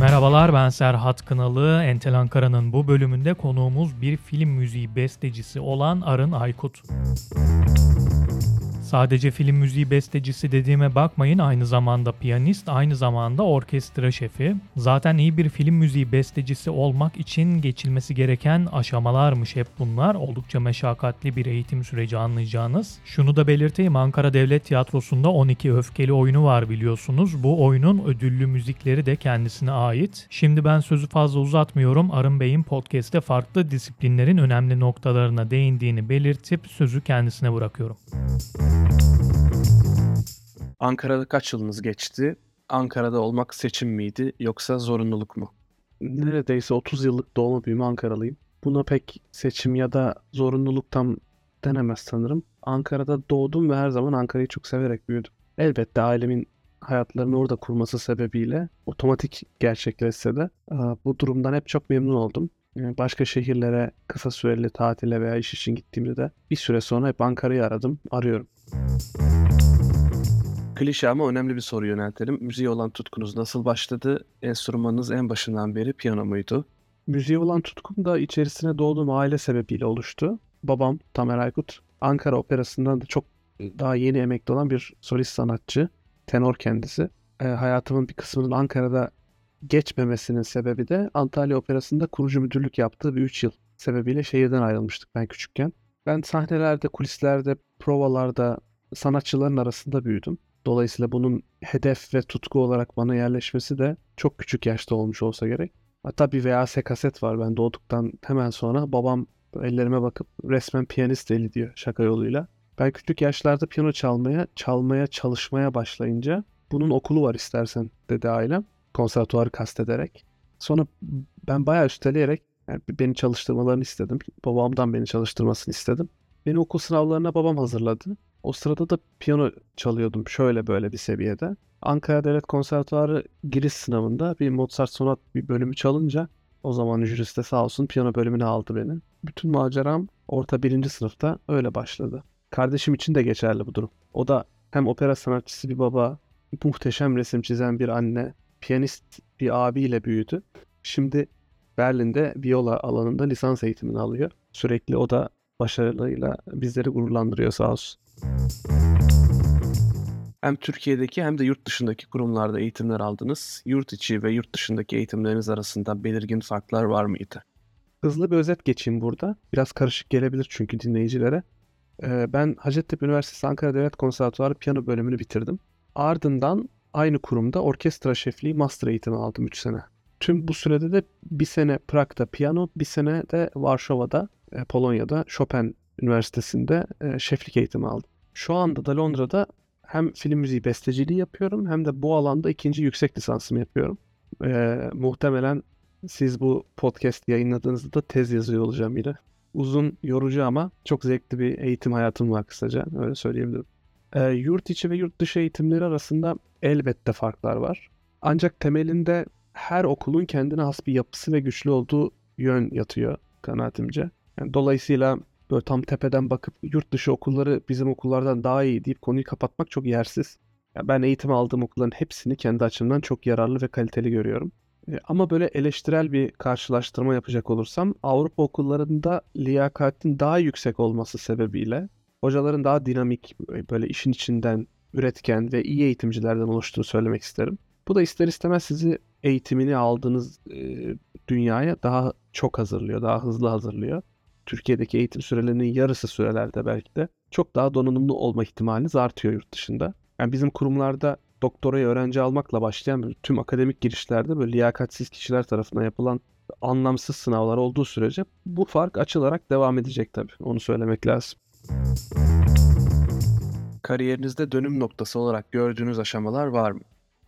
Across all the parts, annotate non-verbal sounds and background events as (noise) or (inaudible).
Merhabalar ben Serhat Kınalı. Entel Ankara'nın bu bölümünde konuğumuz bir film müziği bestecisi olan Arın Aykut. Sadece film müziği bestecisi dediğime bakmayın aynı zamanda piyanist, aynı zamanda orkestra şefi. Zaten iyi bir film müziği bestecisi olmak için geçilmesi gereken aşamalarmış hep bunlar. Oldukça meşakkatli bir eğitim süreci anlayacağınız. Şunu da belirteyim Ankara Devlet Tiyatrosu'nda 12 öfkeli oyunu var biliyorsunuz. Bu oyunun ödüllü müzikleri de kendisine ait. Şimdi ben sözü fazla uzatmıyorum. Arın Bey'in podcast'te farklı disiplinlerin önemli noktalarına değindiğini belirtip sözü kendisine bırakıyorum. Ankara'da kaç yılınız geçti? Ankara'da olmak seçim miydi yoksa zorunluluk mu? Neredeyse 30 yıllık doğma büyüme Ankaralıyım. Buna pek seçim ya da zorunluluk tam denemez sanırım. Ankara'da doğdum ve her zaman Ankara'yı çok severek büyüdüm. Elbette ailemin hayatlarını orada kurması sebebiyle otomatik gerçekleşse de bu durumdan hep çok memnun oldum. Başka şehirlere kısa süreli tatile veya iş için gittiğimde de bir süre sonra hep Ankara'yı aradım, arıyorum. Klişe ama önemli bir soru yöneltelim. Müziğe olan tutkunuz nasıl başladı? Enstrümanınız en başından beri piyano muydu? Müziğe olan tutkum da içerisine doğduğum aile sebebiyle oluştu. Babam Tamer Aykut Ankara Operası'ndan da çok daha yeni emekli olan bir solist sanatçı. Tenor kendisi. E, hayatımın bir kısmının Ankara'da geçmemesinin sebebi de Antalya Operası'nda kurucu müdürlük yaptığı bir 3 yıl sebebiyle şehirden ayrılmıştık ben küçükken. Ben sahnelerde, kulislerde, provalarda sanatçıların arasında büyüdüm. Dolayısıyla bunun hedef ve tutku olarak bana yerleşmesi de çok küçük yaşta olmuş olsa gerek. Hatta bir VHS kaset var ben doğduktan hemen sonra babam ellerime bakıp resmen piyanist eli diyor şaka yoluyla. Ben küçük yaşlarda piyano çalmaya, çalmaya çalışmaya başlayınca bunun okulu var istersen dedi ailem. Konservatuarı kastederek. Sonra ben bayağı üsteleyerek yani beni çalıştırmalarını istedim. Babamdan beni çalıştırmasını istedim. Beni okul sınavlarına babam hazırladı. O sırada da piyano çalıyordum şöyle böyle bir seviyede. Ankara Devlet Konservatuarı giriş sınavında bir Mozart sonat bir bölümü çalınca o zaman jüriste sağ olsun piyano bölümüne aldı beni. Bütün maceram orta birinci sınıfta öyle başladı. Kardeşim için de geçerli bu durum. O da hem opera sanatçısı bir baba, muhteşem resim çizen bir anne, piyanist bir abiyle büyüdü. Şimdi Berlin'de viola alanında lisans eğitimini alıyor. Sürekli o da başarılarıyla bizleri gururlandırıyor sağ olsun. Hem Türkiye'deki hem de yurt dışındaki kurumlarda eğitimler aldınız. Yurt içi ve yurt dışındaki eğitimleriniz arasında belirgin farklar var mıydı? Hızlı bir özet geçeyim burada. Biraz karışık gelebilir çünkü dinleyicilere. Ee, ben Hacettepe Üniversitesi Ankara Devlet Konservatuarı piyano bölümünü bitirdim. Ardından aynı kurumda orkestra şefliği master eğitimi aldım 3 sene. Tüm bu sürede de bir sene Prag'da piyano, bir sene de Varşova'da, e, Polonya'da Chopin Üniversitesi'nde e, şeflik eğitimi aldım. Şu anda da Londra'da hem film müziği besteciliği yapıyorum hem de bu alanda ikinci yüksek lisansımı yapıyorum. E, muhtemelen siz bu podcast yayınladığınızda da tez yazıyor olacağım yine. Uzun, yorucu ama çok zevkli bir eğitim hayatım var kısaca. Öyle söyleyebilirim. E, yurt içi ve yurt dışı eğitimleri arasında elbette farklar var. Ancak temelinde her okulun kendine has bir yapısı ve güçlü olduğu yön yatıyor kanaatimce. Yani dolayısıyla böyle tam tepeden bakıp yurt dışı okulları bizim okullardan daha iyi deyip konuyu kapatmak çok yersiz. Yani ben eğitim aldığım okulların hepsini kendi açımdan çok yararlı ve kaliteli görüyorum. E, ama böyle eleştirel bir karşılaştırma yapacak olursam Avrupa okullarında liyakatin daha yüksek olması sebebiyle hocaların daha dinamik, böyle işin içinden üretken ve iyi eğitimcilerden oluştuğunu söylemek isterim. Bu da ister istemez sizi eğitimini aldığınız e, dünyaya daha çok hazırlıyor, daha hızlı hazırlıyor. Türkiye'deki eğitim sürelerinin yarısı sürelerde belki de çok daha donanımlı olma ihtimaliniz artıyor yurt dışında. Yani bizim kurumlarda doktorayı öğrenci almakla başlayan tüm akademik girişlerde böyle liyakatsiz kişiler tarafından yapılan anlamsız sınavlar olduğu sürece bu fark açılarak devam edecek tabii. Onu söylemek lazım. Kariyerinizde dönüm noktası olarak gördüğünüz aşamalar var mı?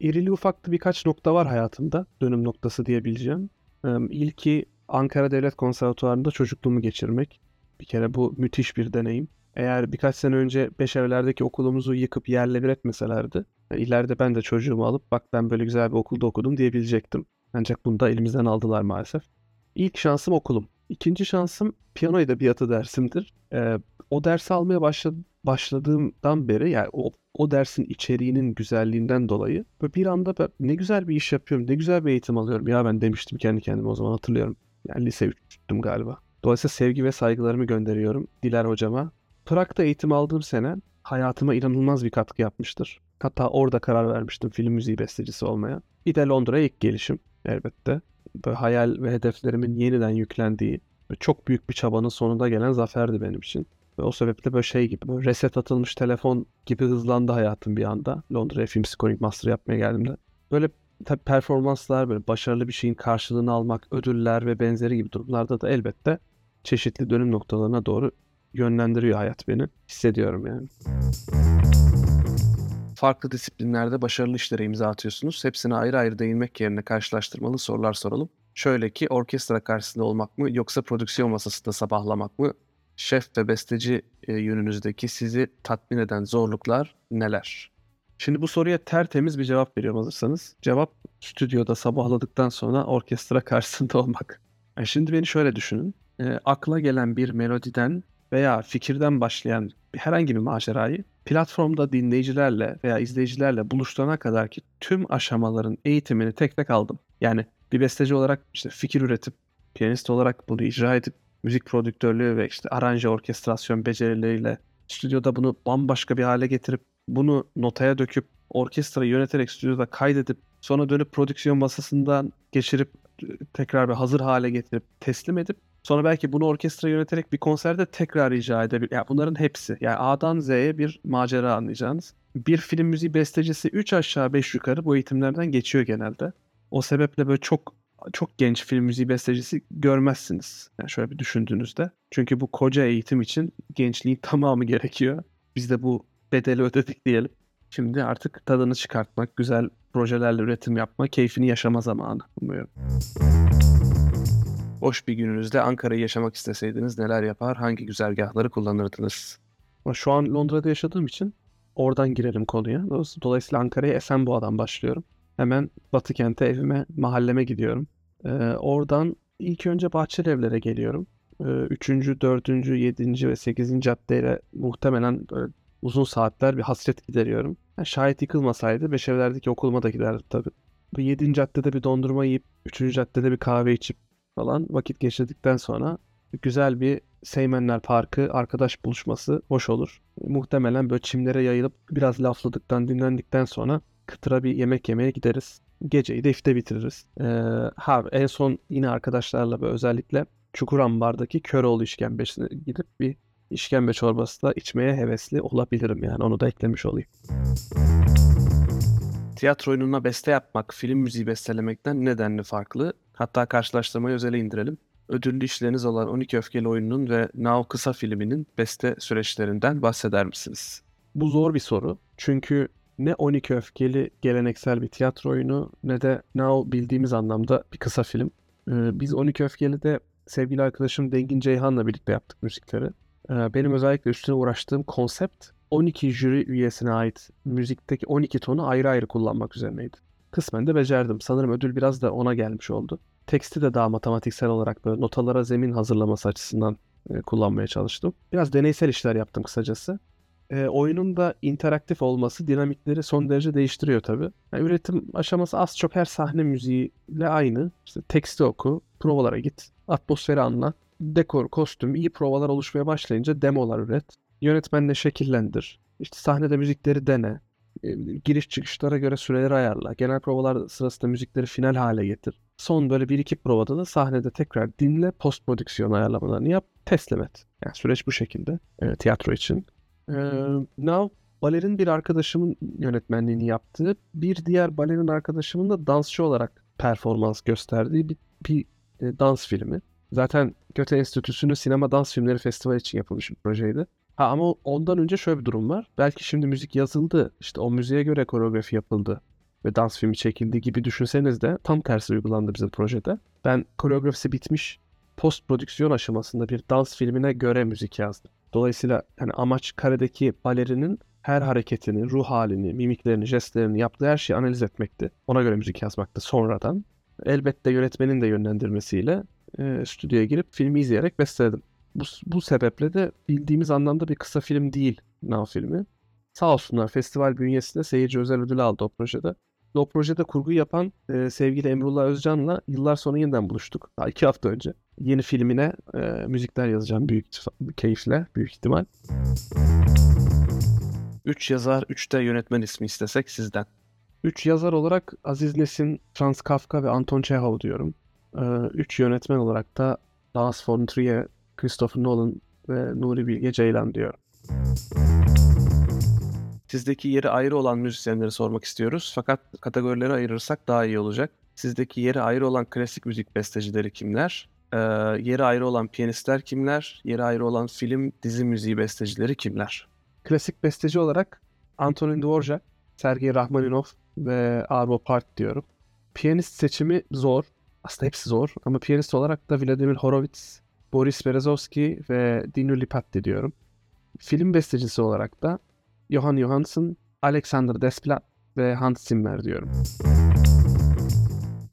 İrili ufaklı birkaç nokta var hayatımda dönüm noktası diyebileceğim. İlki Ankara Devlet Konservatuvarı'nda çocukluğumu geçirmek. Bir kere bu müthiş bir deneyim. Eğer birkaç sene önce beş evlerdeki okulumuzu yıkıp yerle bir etmeselerdi, yani ileride ben de çocuğumu alıp bak ben böyle güzel bir okulda okudum diyebilecektim. Ancak bunu da elimizden aldılar maalesef. İlk şansım okulum. İkinci şansım piyano edebiyatı dersimdir. Ee, o dersi almaya başladı, başladığımdan beri yani o, o dersin içeriğinin güzelliğinden dolayı böyle bir anda ben ne güzel bir iş yapıyorum, ne güzel bir eğitim alıyorum. Ya ben demiştim kendi kendime o zaman hatırlıyorum. Yani lise 3'tüm galiba. Dolayısıyla sevgi ve saygılarımı gönderiyorum Diler hocama. Prag'da eğitim aldığım sene hayatıma inanılmaz bir katkı yapmıştır. Hatta orada karar vermiştim film müziği bestecisi olmaya. Bir de Londra'ya ilk gelişim elbette. Böyle hayal ve hedeflerimin yeniden yüklendiği çok büyük bir çabanın sonunda gelen zaferdi benim için. Ve o sebeple böyle şey gibi, böyle reset atılmış telefon gibi hızlandı hayatım bir anda. Londra'ya film scoring master yapmaya geldiğimde. Böyle tabii performanslar, böyle başarılı bir şeyin karşılığını almak, ödüller ve benzeri gibi durumlarda da elbette çeşitli dönüm noktalarına doğru yönlendiriyor hayat beni. Hissediyorum yani. Farklı disiplinlerde başarılı işlere imza atıyorsunuz. Hepsine ayrı ayrı değinmek yerine karşılaştırmalı sorular soralım. Şöyle ki orkestra karşısında olmak mı yoksa prodüksiyon masasında sabahlamak mı? Şef ve besteci e, yönünüzdeki sizi tatmin eden zorluklar neler? Şimdi bu soruya tertemiz bir cevap veriyorum hazırsanız. Cevap stüdyoda sabahladıktan sonra orkestra (laughs) karşısında olmak. Yani şimdi beni şöyle düşünün. E, akla gelen bir melodiden veya fikirden başlayan herhangi bir macerayı platformda dinleyicilerle veya izleyicilerle buluşturana kadar ki tüm aşamaların eğitimini tek tek aldım. Yani bir besteci olarak işte fikir üretip, piyanist olarak bunu icra edip, müzik prodüktörlüğü ve işte aranje orkestrasyon becerileriyle stüdyoda bunu bambaşka bir hale getirip, bunu notaya döküp, orkestrayı yöneterek stüdyoda kaydedip, sonra dönüp prodüksiyon masasından geçirip, tekrar bir hazır hale getirip, teslim edip, Sonra belki bunu orkestra yöneterek bir konserde tekrar icra edebilir. Yani bunların hepsi. Yani A'dan Z'ye bir macera anlayacağınız. Bir film müziği bestecisi 3 aşağı 5 yukarı bu eğitimlerden geçiyor genelde. O sebeple böyle çok çok genç film müziği bestecisi görmezsiniz. Yani şöyle bir düşündüğünüzde. Çünkü bu koca eğitim için gençliğin (laughs) tamamı gerekiyor. Biz de bu bedeli ödedik diyelim. Şimdi artık tadını çıkartmak, güzel projelerle üretim yapma, keyfini yaşama zamanı umuyorum. Boş bir gününüzde Ankara'yı yaşamak isteseydiniz neler yapar, hangi güzergahları kullanırdınız? Şu an Londra'da yaşadığım için oradan girelim konuya. Dolayısıyla Ankara'ya Esenboğa'dan başlıyorum. Hemen Batı kente evime, mahalleme gidiyorum. Ee, oradan ilk önce Bahçelievlere geliyorum. Ee, üçüncü, dördüncü, yedinci ve sekizinci caddeyle muhtemelen böyle uzun saatler bir hasret gideriyorum. Yani şayet yıkılmasaydı Beşevler'deki okuluma da giderdim tabii. Bu yedinci caddede bir dondurma yiyip, üçüncü caddede bir kahve içip falan vakit geçirdikten sonra güzel bir Seymenler Parkı arkadaş buluşması hoş olur. Muhtemelen böyle çimlere yayılıp biraz lafladıktan dinlendikten sonra kıtıra bir yemek yemeye gideriz. Geceyi de ifte bitiririz. Ee, ha en son yine arkadaşlarla ve özellikle Çukurambar'daki Köroğlu işkembesine gidip bir işkembe çorbası da içmeye hevesli olabilirim yani onu da eklemiş olayım. Tiyatro oyununa beste yapmak, film müziği bestelemekten nedenli farklı? Hatta karşılaştırmayı özele indirelim. Ödüllü işleriniz olan 12 Öfkeli oyununun ve Now kısa filminin beste süreçlerinden bahseder misiniz? Bu zor bir soru. Çünkü ne 12 Öfkeli geleneksel bir tiyatro oyunu ne de Now bildiğimiz anlamda bir kısa film. Ee, biz 12 Öfkeli'de sevgili arkadaşım Dengin Ceyhan'la birlikte yaptık müzikleri. Ee, benim özellikle üstüne uğraştığım konsept 12 jüri üyesine ait müzikteki 12 tonu ayrı ayrı kullanmak üzerineydi. Kısmen de becerdim. Sanırım ödül biraz da ona gelmiş oldu. Teksti de daha matematiksel olarak böyle notalara zemin hazırlaması açısından e, kullanmaya çalıştım. Biraz deneysel işler yaptım kısacası. E, oyunun da interaktif olması dinamikleri son derece değiştiriyor tabii. Yani üretim aşaması az çok her sahne müziğiyle aynı. İşte teksti oku, provalara git, atmosferi anla, dekor, kostüm, iyi provalar oluşmaya başlayınca demolar üret. Yönetmenle şekillendir. İşte sahnede müzikleri dene. Giriş çıkışlara göre süreleri ayarla. Genel provalar sırasında müzikleri final hale getir. Son böyle bir iki provada da sahnede tekrar dinle, post prodüksiyon ayarlamalarını yap, teslim et. Yani süreç bu şekilde e, tiyatro için. Now balerin bir arkadaşımın yönetmenliğini yaptığı, bir diğer balerin arkadaşımın da dansçı olarak performans gösterdiği bir, bir e, dans filmi. Zaten Göte Enstitüsü'nün Sinema Dans Filmleri Festivali için yapılmış bir projeydi. Ha ama ondan önce şöyle bir durum var. Belki şimdi müzik yazıldı. işte o müziğe göre koreografi yapıldı ve dans filmi çekildi gibi düşünseniz de tam tersi uygulandı bizim projede. Ben koreografisi bitmiş post prodüksiyon aşamasında bir dans filmine göre müzik yazdım. Dolayısıyla hani amaç karedeki balerinin her hareketini, ruh halini, mimiklerini, jestlerini yaptığı her şeyi analiz etmekti. Ona göre müzik yazmaktı sonradan. Elbette yönetmenin de yönlendirmesiyle e, stüdyoya girip filmi izleyerek besteledim. Bu, bu sebeple de bildiğimiz anlamda bir kısa film değil Now filmi. Sağ olsunlar festival bünyesinde seyirci özel ödülü aldı o projede. O projede kurgu yapan e, sevgili Emrullah Özcan'la yıllar sonra yeniden buluştuk. Daha iki hafta önce. Yeni filmine e, müzikler yazacağım büyük keyifle, büyük ihtimal. 3 yazar, 3 de yönetmen ismi istesek sizden. Üç yazar olarak Aziz Nesin, Franz Kafka ve Anton Çehov diyorum. Ee, üç yönetmen olarak da Lars von Trier, Christopher Nolan ve Nuri Bilge Ceylan diyorum. Sizdeki yeri ayrı olan müzisyenleri sormak istiyoruz. Fakat kategorilere ayırırsak daha iyi olacak. Sizdeki yeri ayrı olan klasik müzik bestecileri kimler? Ee, yeri ayrı olan piyanistler kimler? Yeri ayrı olan film, dizi müziği bestecileri kimler? Klasik besteci olarak Antonin Dvorak, Sergei Rachmaninov ve Arvo Part diyorum. Piyanist seçimi zor. Aslında hepsi zor ama piyanist olarak da Vladimir Horowitz, Boris Berezovsky ve Dino Lipatti diyorum. Film bestecisi olarak da Johan Johansson, Alexander Desplat ve Hans Zimmer diyorum.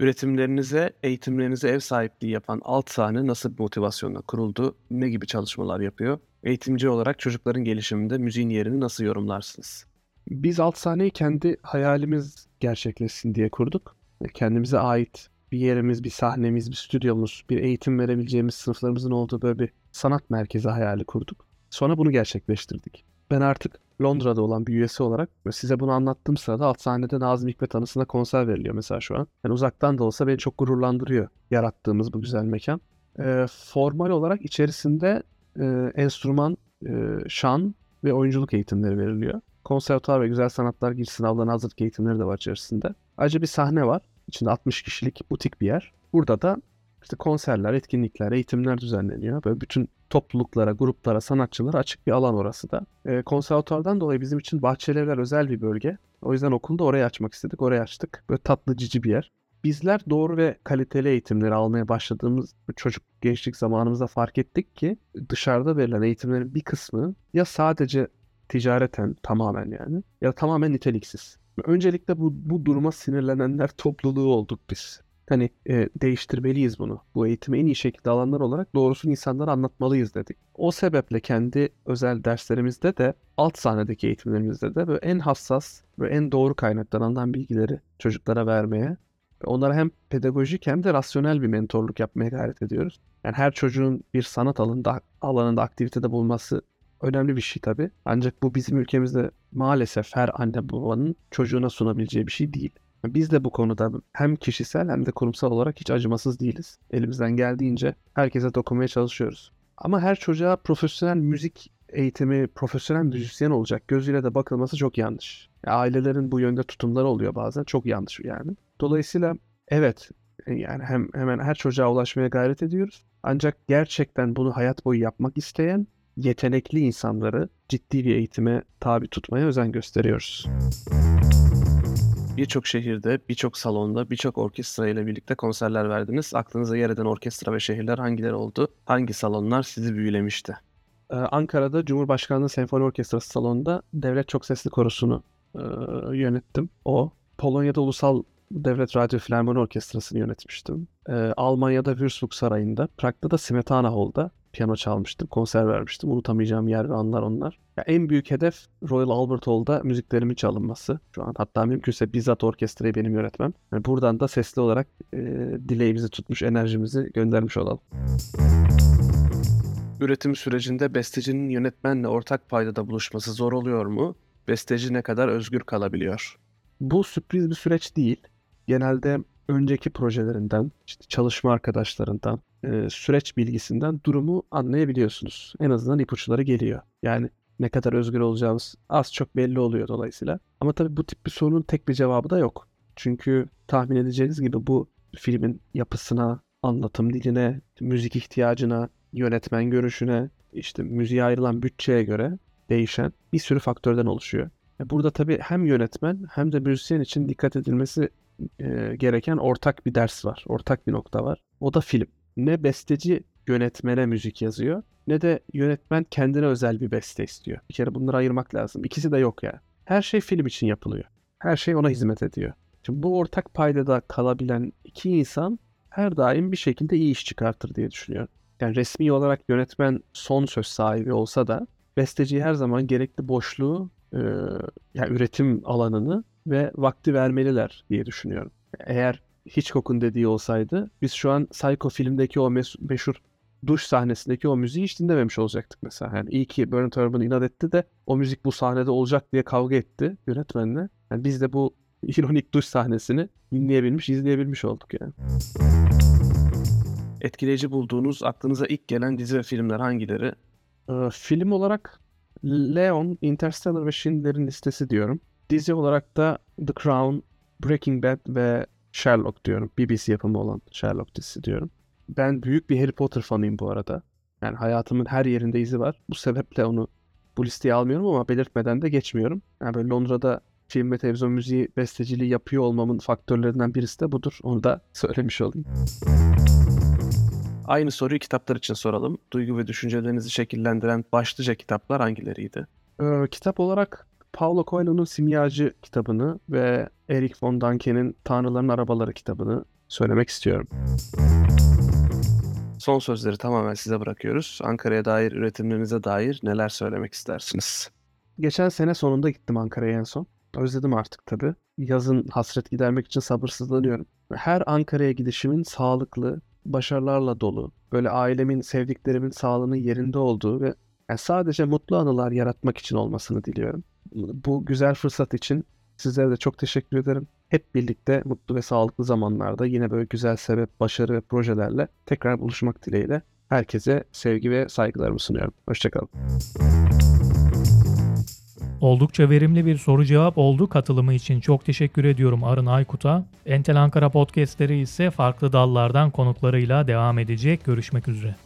Üretimlerinize, eğitimlerinize ev sahipliği yapan alt sahne nasıl bir motivasyonla kuruldu? Ne gibi çalışmalar yapıyor? Eğitimci olarak çocukların gelişiminde müziğin yerini nasıl yorumlarsınız? Biz alt sahneyi kendi hayalimiz gerçekleşsin diye kurduk. Kendimize ait bir yerimiz, bir sahnemiz, bir stüdyomuz, bir eğitim verebileceğimiz sınıflarımızın olduğu böyle bir sanat merkezi hayali kurduk. Sonra bunu gerçekleştirdik. Ben artık Londra'da olan bir üyesi olarak size bunu anlattığım sırada alt sahnede Nazım Hikmet anısına konser veriliyor mesela şu an. Yani uzaktan da olsa beni çok gururlandırıyor yarattığımız bu güzel mekan. E, formal olarak içerisinde e, enstrüman, e, şan ve oyunculuk eğitimleri veriliyor. Konservatuar ve güzel sanatlar giriş sınavlarına hazırlık eğitimleri de var içerisinde. Ayrıca bir sahne var. İçinde 60 kişilik butik bir yer. Burada da işte konserler, etkinlikler, eğitimler düzenleniyor. Böyle bütün topluluklara, gruplara, sanatçılara açık bir alan orası da. E, konservatuardan dolayı bizim için Bahçelievler özel bir bölge. O yüzden okulda orayı açmak istedik. Orayı açtık. Böyle tatlı cici bir yer. Bizler doğru ve kaliteli eğitimleri almaya başladığımız çocuk gençlik zamanımızda fark ettik ki dışarıda verilen eğitimlerin bir kısmı ya sadece ticareten tamamen yani ya tamamen niteliksiz. Öncelikle bu, bu duruma sinirlenenler topluluğu olduk biz. Hani e, değiştirmeliyiz bunu. Bu eğitimi en iyi şekilde alanlar olarak doğrusunu insanlara anlatmalıyız dedik. O sebeple kendi özel derslerimizde de alt sahnedeki eğitimlerimizde de böyle en hassas ve en doğru kaynaktan alınan bilgileri çocuklara vermeye ve onlara hem pedagojik hem de rasyonel bir mentorluk yapmaya gayret ediyoruz. Yani her çocuğun bir sanat alanında, alanında aktivitede bulması önemli bir şey tabii. Ancak bu bizim ülkemizde maalesef her anne babanın çocuğuna sunabileceği bir şey değil. Biz de bu konuda hem kişisel hem de kurumsal olarak hiç acımasız değiliz. Elimizden geldiğince herkese dokunmaya çalışıyoruz. Ama her çocuğa profesyonel müzik eğitimi, profesyonel müzisyen olacak gözüyle de bakılması çok yanlış. Ailelerin bu yönde tutumları oluyor bazen. Çok yanlış yani. Dolayısıyla evet yani hem hemen her çocuğa ulaşmaya gayret ediyoruz. Ancak gerçekten bunu hayat boyu yapmak isteyen yetenekli insanları ciddi bir eğitime tabi tutmaya özen gösteriyoruz. Birçok şehirde, birçok salonda, birçok orkestra ile birlikte konserler verdiniz. Aklınıza yer eden orkestra ve şehirler hangileri oldu? Hangi salonlar sizi büyülemişti? Ee, Ankara'da Cumhurbaşkanlığı Senfoni Orkestrası salonunda Devlet Çok Sesli Korosu'nu e, yönettim. O. Polonya'da Ulusal Devlet Radyo Filarmoni Orkestrası'nı yönetmiştim. Ee, Almanya'da Würzburg Sarayı'nda, Prag'da da Smetana Hall'da piyano çalmıştım, konser vermiştim. Unutamayacağım yer ve anlar onlar. Ya en büyük hedef Royal Albert Hall'da müziklerimin çalınması. Şu an hatta mümkünse bizzat orkestrayı benim yönetmem. Yani buradan da sesli olarak e, dileğimizi tutmuş, enerjimizi göndermiş olalım. Üretim sürecinde bestecinin yönetmenle ortak paydada buluşması zor oluyor mu? Besteci ne kadar özgür kalabiliyor? Bu sürpriz bir süreç değil. Genelde önceki projelerinden, işte çalışma arkadaşlarından, e, süreç bilgisinden durumu anlayabiliyorsunuz. En azından ipuçları geliyor. Yani ne kadar özgür olacağınız az çok belli oluyor dolayısıyla. Ama tabii bu tip bir sorunun tek bir cevabı da yok. Çünkü tahmin edeceğiniz gibi bu filmin yapısına, anlatım diline, müzik ihtiyacına, yönetmen görüşüne, işte müziğe ayrılan bütçeye göre değişen bir sürü faktörden oluşuyor. Burada tabii hem yönetmen hem de müzisyen için dikkat edilmesi e, gereken ortak bir ders var. Ortak bir nokta var. O da film. Ne besteci yönetmene müzik yazıyor ne de yönetmen kendine özel bir beste istiyor. Bir kere bunları ayırmak lazım. İkisi de yok ya. Her şey film için yapılıyor. Her şey ona hizmet ediyor. Şimdi bu ortak paydada kalabilen iki insan her daim bir şekilde iyi iş çıkartır diye düşünüyorum. Yani resmi olarak yönetmen son söz sahibi olsa da besteciye her zaman gerekli boşluğu, e, yani üretim alanını ve vakti vermeliler diye düşünüyorum. Eğer Hitchcock'un dediği olsaydı biz şu an Psycho filmdeki o meşhur duş sahnesindeki o müziği hiç dinlememiş olacaktık mesela. Yani iyi ki Bernard Herrmann inat etti de o müzik bu sahnede olacak diye kavga etti yönetmenle. Yani biz de bu (laughs) ironik duş sahnesini dinleyebilmiş, izleyebilmiş olduk yani. Etkileyici bulduğunuz, aklınıza ilk gelen dizi ve filmler hangileri? Ee, film olarak Leon, Interstellar ve Schindler'in Listesi diyorum. Dizi olarak da The Crown, Breaking Bad ve Sherlock diyorum. BBC yapımı olan Sherlock dizisi diyorum. Ben büyük bir Harry Potter fanıyım bu arada. Yani hayatımın her yerinde izi var. Bu sebeple onu bu listeye almıyorum ama belirtmeden de geçmiyorum. Yani böyle Londra'da film ve televizyon müziği besteciliği yapıyor olmamın faktörlerinden birisi de budur. Onu da (laughs) söylemiş olayım. Aynı soruyu kitaplar için soralım. Duygu ve düşüncelerinizi şekillendiren başlıca kitaplar hangileriydi? Ee, kitap olarak Paulo Coelho'nun Simyacı kitabını ve Eric von Danke'nin Tanrıların Arabaları kitabını söylemek istiyorum. Son sözleri tamamen size bırakıyoruz. Ankara'ya dair, üretimlerinize dair neler söylemek istersiniz? Geçen sene sonunda gittim Ankara'ya en son. Özledim artık tabii. Yazın hasret gidermek için sabırsızlanıyorum. Her Ankara'ya gidişimin sağlıklı, başarılarla dolu, böyle ailemin, sevdiklerimin sağlığının yerinde olduğu ve yani sadece mutlu anılar yaratmak için olmasını diliyorum. Bu güzel fırsat için sizlere de çok teşekkür ederim. Hep birlikte mutlu ve sağlıklı zamanlarda yine böyle güzel sebep, başarı ve projelerle tekrar buluşmak dileğiyle herkese sevgi ve saygılarımı sunuyorum. Hoşçakalın. Oldukça verimli bir soru cevap oldu. Katılımı için çok teşekkür ediyorum Arın Aykut'a. Entel Ankara podcastleri ise farklı dallardan konuklarıyla devam edecek. Görüşmek üzere.